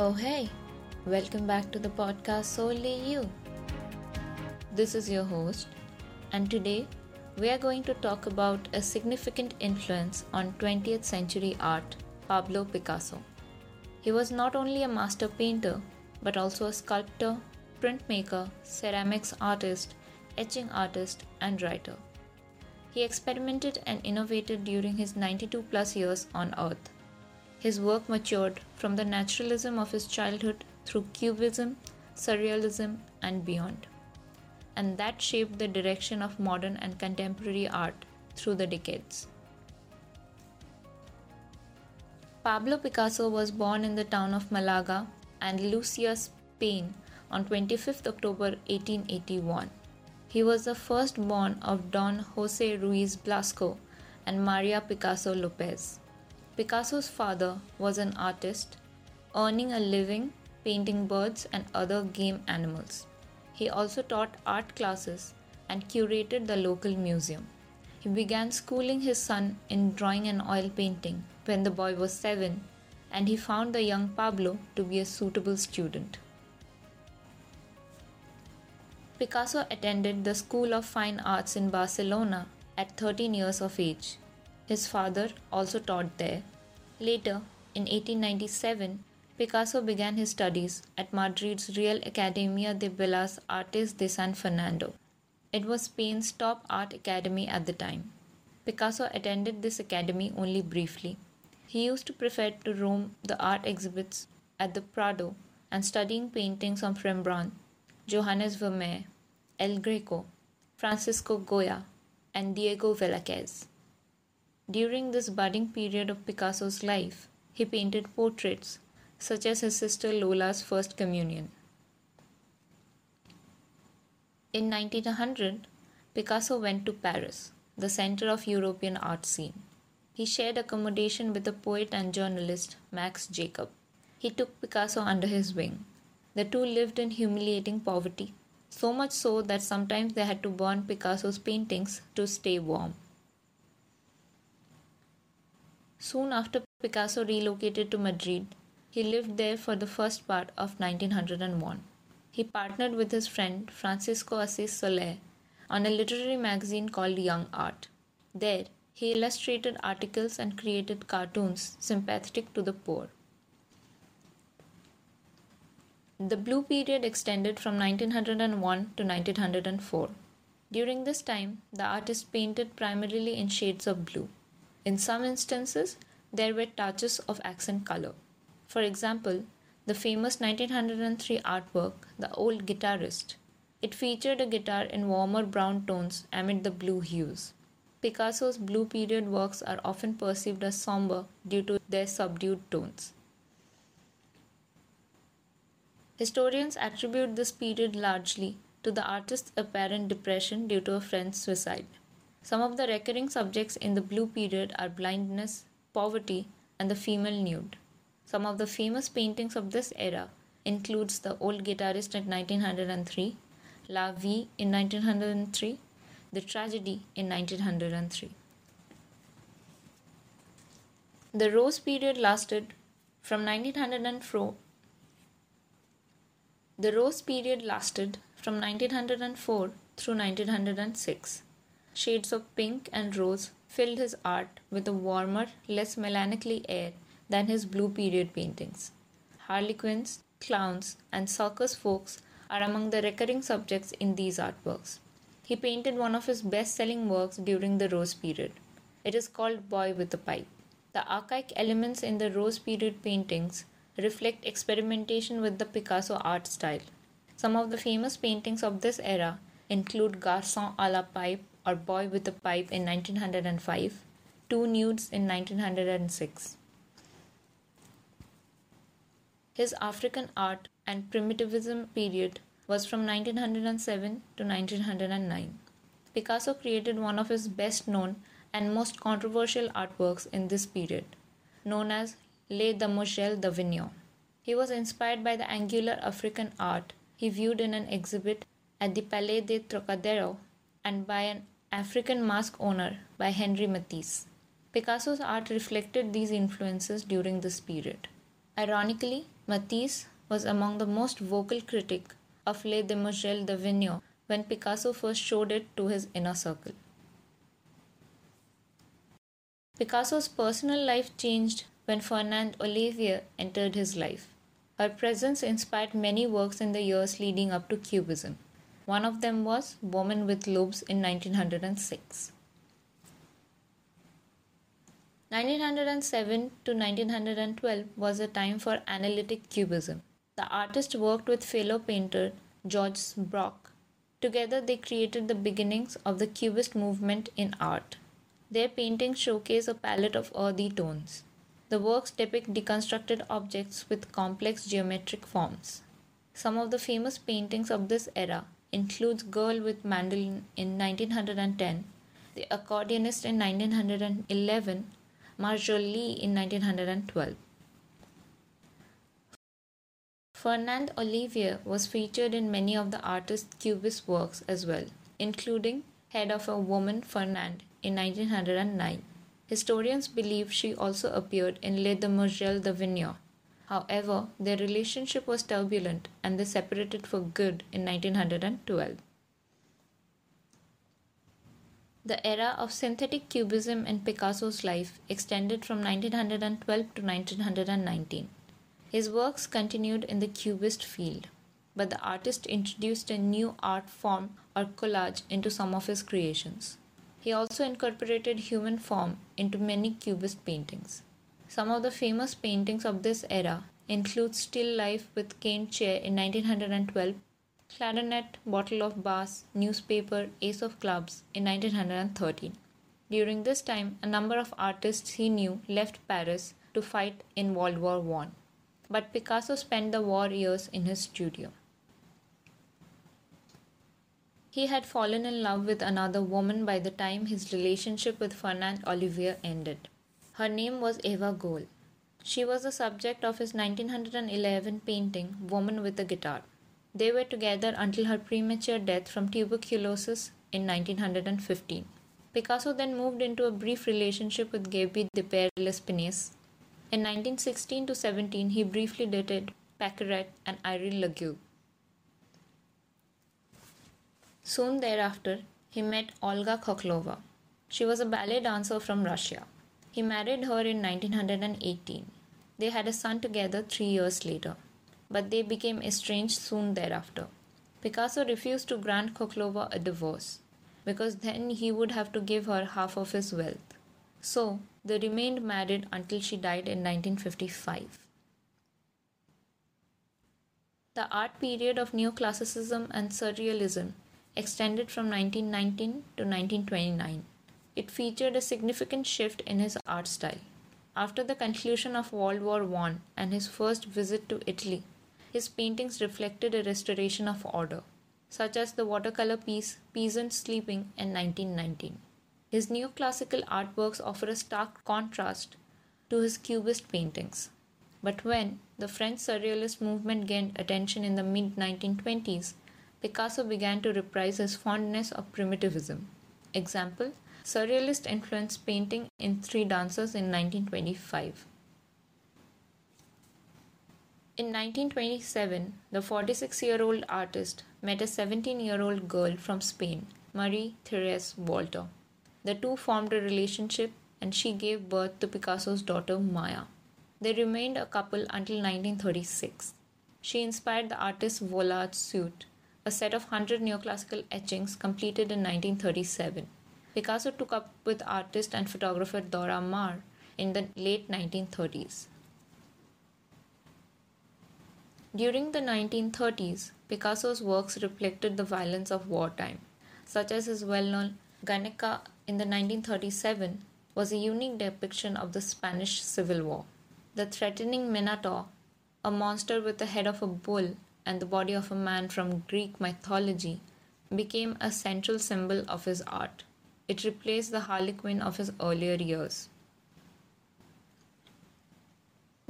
Oh, hey, welcome back to the podcast Solely You. This is your host, and today we are going to talk about a significant influence on 20th century art, Pablo Picasso. He was not only a master painter, but also a sculptor, printmaker, ceramics artist, etching artist, and writer. He experimented and innovated during his 92 plus years on Earth his work matured from the naturalism of his childhood through Cubism, Surrealism, and beyond. And that shaped the direction of modern and contemporary art through the decades. Pablo Picasso was born in the town of Malaga, and Andalusia, Spain on 25 October 1881. He was the firstborn of Don Jose Ruiz Blasco and Maria Picasso Lopez. Picasso's father was an artist, earning a living painting birds and other game animals. He also taught art classes and curated the local museum. He began schooling his son in drawing and oil painting when the boy was seven, and he found the young Pablo to be a suitable student. Picasso attended the School of Fine Arts in Barcelona at 13 years of age. His father also taught there. Later, in 1897, Picasso began his studies at Madrid's Real Academia de Bellas Artes de San Fernando. It was Spain's top art academy at the time. Picasso attended this academy only briefly. He used to prefer to roam the art exhibits at the Prado and studying paintings of Rembrandt, Johannes Vermeer, El Greco, Francisco Goya, and Diego Velázquez. During this budding period of Picasso's life, he painted portraits, such as his sister Lola's First Communion. In 1900, Picasso went to Paris, the center of European art scene. He shared accommodation with the poet and journalist Max Jacob. He took Picasso under his wing. The two lived in humiliating poverty, so much so that sometimes they had to burn Picasso's paintings to stay warm. Soon after Picasso relocated to Madrid, he lived there for the first part of 1901. He partnered with his friend Francisco Assis Soler on a literary magazine called Young Art. There, he illustrated articles and created cartoons sympathetic to the poor. The Blue period extended from 1901 to 1904. During this time, the artist painted primarily in shades of blue. In some instances, there were touches of accent color. For example, the famous 1903 artwork, The Old Guitarist. It featured a guitar in warmer brown tones amid the blue hues. Picasso's blue period works are often perceived as somber due to their subdued tones. Historians attribute this period largely to the artist's apparent depression due to a friend's suicide. Some of the recurring subjects in the Blue period are blindness, poverty, and the female nude. Some of the famous paintings of this era includes The Old Guitarist in 1903, La Vie in 1903, The Tragedy in 1903. The Rose period lasted from 1904 The Rose period lasted from 1904 through 1906. Shades of pink and rose filled his art with a warmer, less melancholy air than his blue period paintings. Harlequins, clowns, and circus folks are among the recurring subjects in these artworks. He painted one of his best selling works during the Rose period. It is called Boy with a Pipe. The archaic elements in the Rose period paintings reflect experimentation with the Picasso art style. Some of the famous paintings of this era include Garçon à la Pipe or Boy with a Pipe in 1905, Two Nudes in 1906. His African art and primitivism period was from 1907 to 1909. Picasso created one of his best known and most controversial artworks in this period, known as Les Demoiselles d'Avignon. He was inspired by the angular African art he viewed in an exhibit at the Palais de Trocadero and by an African Mask Owner by Henri Matisse. Picasso's art reflected these influences during this period. Ironically, Matisse was among the most vocal critic of Les Demoiselles d'Avignon when Picasso first showed it to his inner circle. Picasso's personal life changed when Fernande Olivier entered his life. Her presence inspired many works in the years leading up to Cubism. One of them was Woman with Loaves in 1906. 1907 to 1912 was a time for analytic cubism. The artist worked with fellow painter Georges Braque. Together, they created the beginnings of the Cubist movement in art. Their paintings showcase a palette of earthy tones. The works depict deconstructed objects with complex geometric forms. Some of the famous paintings of this era includes Girl with Mandolin in 1910, The Accordionist in 1911, Marjolaine in 1912. Fernande Olivier was featured in many of the artist's Cubist works as well, including Head of a Woman Fernande in 1909. Historians believe she also appeared in Les Demoiselles d'Avignon. However, their relationship was turbulent and they separated for good in 1912. The era of synthetic cubism in Picasso's life extended from 1912 to 1919. His works continued in the cubist field, but the artist introduced a new art form or collage into some of his creations. He also incorporated human form into many cubist paintings. Some of the famous paintings of this era include Still Life with Cane Chair in 1912 clarinet, bottle of Bass, newspaper, ace of clubs in 1913. During this time, a number of artists he knew left Paris to fight in World War I. But Picasso spent the war years in his studio. He had fallen in love with another woman by the time his relationship with Fernande Olivier ended. Her name was Eva Gouel. She was the subject of his 1911 painting, Woman with a Guitar. They were together until her premature death from tuberculosis in 1915. Picasso then moved into a brief relationship with Gaby Depeyre Lespinasse. In 1916 to 17, he briefly dated Pâquerette and Irene Laguerre. Soon thereafter, he met Olga Khokhlova. She was a ballet dancer from Russia. He married her in 1918. They had a son together three years later but they became estranged soon thereafter. Picasso refused to grant Khokhlova a divorce because then he would have to give her half of his wealth. So, they remained married until she died in 1955. The art period of neoclassicism and surrealism extended from 1919 to 1929. It featured a significant shift in his art style. After the conclusion of World War I and his first visit to Italy, his paintings reflected a restoration of order, such as the watercolor piece Peasant Sleeping in 1919. His neoclassical artworks offer a stark contrast to his Cubist paintings. But when the French Surrealist movement gained attention in the mid 1920s, Picasso began to reprise his fondness of primitivism. Example Surrealist influenced painting in Three Dancers in 1925. In 1927, the 46 year old artist met a 17 year old girl from Spain, Marie Therese Walter. The two formed a relationship and she gave birth to Picasso's daughter Maya. They remained a couple until 1936. She inspired the artist Vollard's suite, a set of 100 neoclassical etchings completed in 1937. Picasso took up with artist and photographer Dora Maar in the late 1930s. During the 1930s, Picasso's works reflected the violence of wartime, such as his well known Guernica in the 1937 was a unique depiction of the Spanish Civil War. The threatening Minotaur, a monster with the head of a bull and the body of a man from Greek mythology, became a central symbol of his art. It replaced the Harlequin of his earlier years.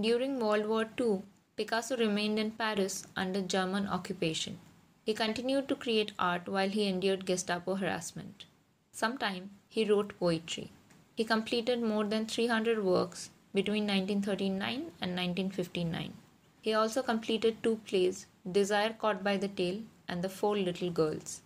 During World War II, Picasso remained in Paris under German occupation. He continued to create art while he endured Gestapo harassment. Sometime he wrote poetry. He completed more than 300 works between 1939 and 1959. He also completed two plays, Desire Caught by the Tail and The Four Little Girls.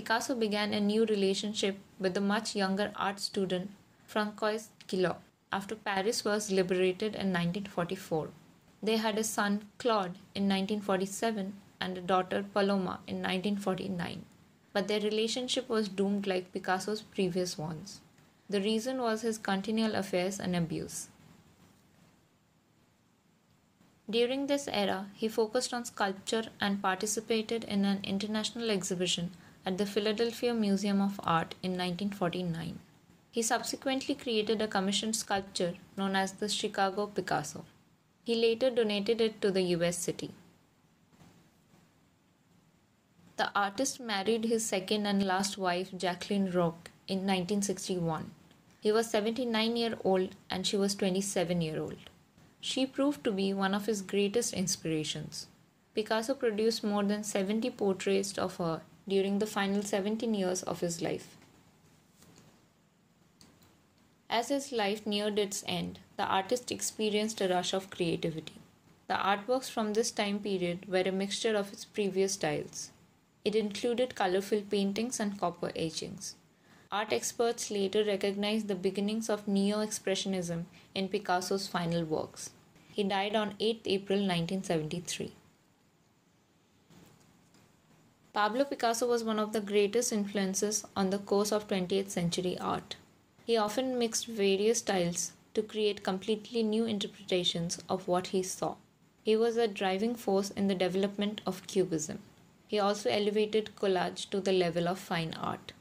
Picasso began a new relationship with the much younger art student Françoise Gilot after Paris was liberated in 1944. They had a son, Claude, in 1947 and a daughter, Paloma, in 1949. But their relationship was doomed like Picasso's previous ones. The reason was his continual affairs and abuse. During this era, he focused on sculpture and participated in an international exhibition at the Philadelphia Museum of Art in 1949. He subsequently created a commissioned sculpture known as the Chicago Picasso. He later donated it to the US city. The artist married his second and last wife, Jacqueline Roque, in 1961. He was 79 year old and she was 27 year old. She proved to be one of his greatest inspirations. Picasso produced more than 70 portraits of her during the final 17 years of his life. As his life neared its end, the artist experienced a rush of creativity. The artworks from this time period were a mixture of his previous styles. It included colorful paintings and copper etchings. Art experts later recognized the beginnings of Neo Expressionism in Picasso's final works. He died on 8 April 1973. Pablo Picasso was one of the greatest influences on the course of 20th century art. He often mixed various styles to create completely new interpretations of what he saw. He was a driving force in the development of Cubism. He also elevated collage to the level of fine art.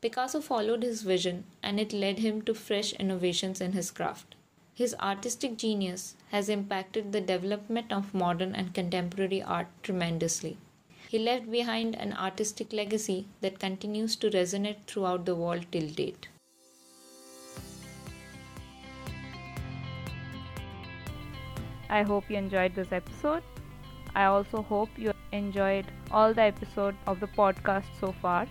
Picasso followed his vision and it led him to fresh innovations in his craft. His artistic genius has impacted the development of modern and contemporary art tremendously. He left behind an artistic legacy that continues to resonate throughout the world till date. I hope you enjoyed this episode. I also hope you enjoyed all the episodes of the podcast so far.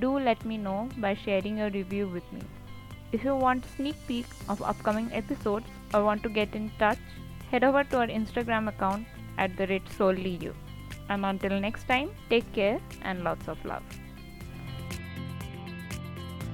Do let me know by sharing your review with me. If you want sneak peek of upcoming episodes or want to get in touch, head over to our Instagram account at the rate solely you. And until next time, take care and lots of love.